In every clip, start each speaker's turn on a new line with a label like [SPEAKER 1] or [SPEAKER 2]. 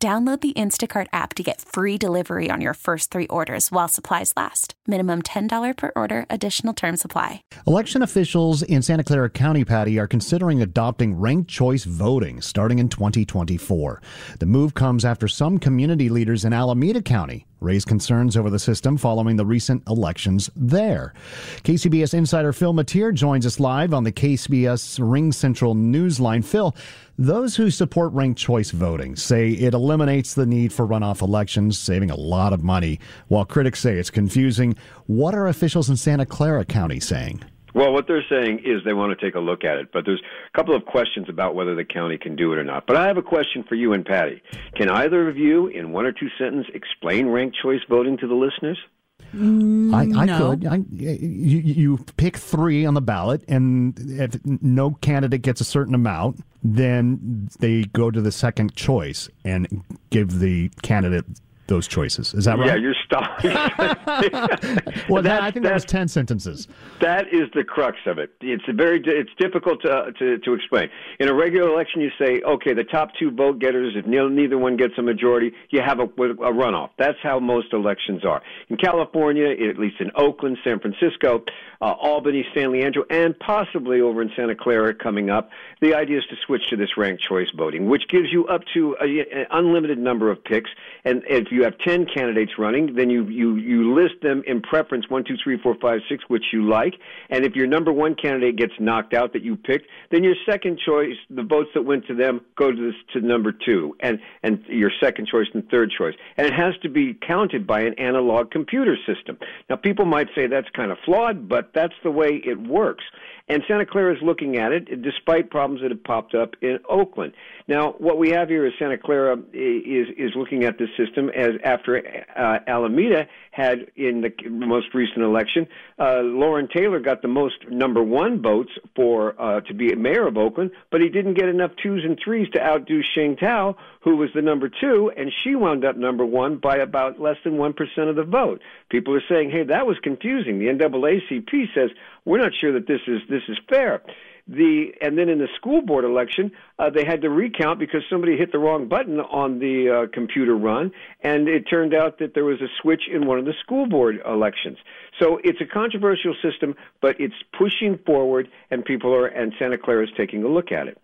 [SPEAKER 1] Download the Instacart app to get free delivery on your first three orders while supplies last. Minimum $10 per order, additional term supply.
[SPEAKER 2] Election officials in Santa Clara County, Patty, are considering adopting ranked choice voting starting in 2024. The move comes after some community leaders in Alameda County raised concerns over the system following the recent elections there. KCBS insider Phil Matier joins us live on the KCBS RingCentral Newsline. Phil, those who support ranked choice voting say it eliminates the need for runoff elections, saving a lot of money, while critics say it's confusing. What are officials in Santa Clara County saying?
[SPEAKER 3] Well, what they're saying is they want to take a look at it, but there's a couple of questions about whether the county can do it or not. But I have a question for you and Patty. Can either of you, in one or two sentences, explain ranked choice voting to the listeners?
[SPEAKER 2] Mm, I, I
[SPEAKER 4] No.
[SPEAKER 2] could. I, you, you pick three on the ballot, and if no candidate gets a certain amount, then they go to the second choice and give the candidate those choices. Is that right?
[SPEAKER 3] Yeah, you're stuck.
[SPEAKER 2] well, that, I think that was ten sentences.
[SPEAKER 3] That is the crux of it. It's a very it's difficult to, to to explain. In a regular election, you say, okay, the top two vote getters. If neither neither one gets a majority, you have a, a runoff. That's how most elections are. In California, at least in Oakland, San Francisco, uh, Albany, San Leandro, and possibly over in Santa Clara coming up, the idea is to switch to this ranked choice voting, which gives you up to an unlimited number of picks. And if you have ten candidates running, then you you you list them in preference one, two, three, four, five, six, which you like. And if your number one candidate gets knocked out that you picked, then your second choice, the votes that went to them, go to this to number two, and and your second choice and third choice. And it has to be counted by an analog computer system. Now, people might say that's kind of flawed, but that's the way it works. And Santa Clara is looking at it, despite problems that have popped up in Oakland. Now, what we have here is Santa Clara is is looking at this system as after uh, Alameda had in the most recent election, uh, Loren Taylor got the most number one votes for uh, to be mayor of Oakland, but he didn't get enough twos and threes to outdo Sheng Thao, who was the number two, and she wound up number one by about less than one percent of the vote. People are saying, "Hey, that was confusing." The NAACP says we're not sure that this is this is fair. The and then in the school board election, uh, they had to recount because somebody hit the wrong button on the uh, computer run, and it turned out that there was a switch in one of the school board elections. So it's a controversial system, but it's pushing forward, and people are and Santa Clara is taking a look at it.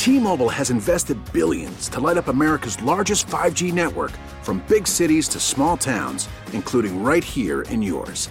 [SPEAKER 5] T-Mobile has invested billions to light up America's largest 5G network from big cities to small towns, including right here in yours.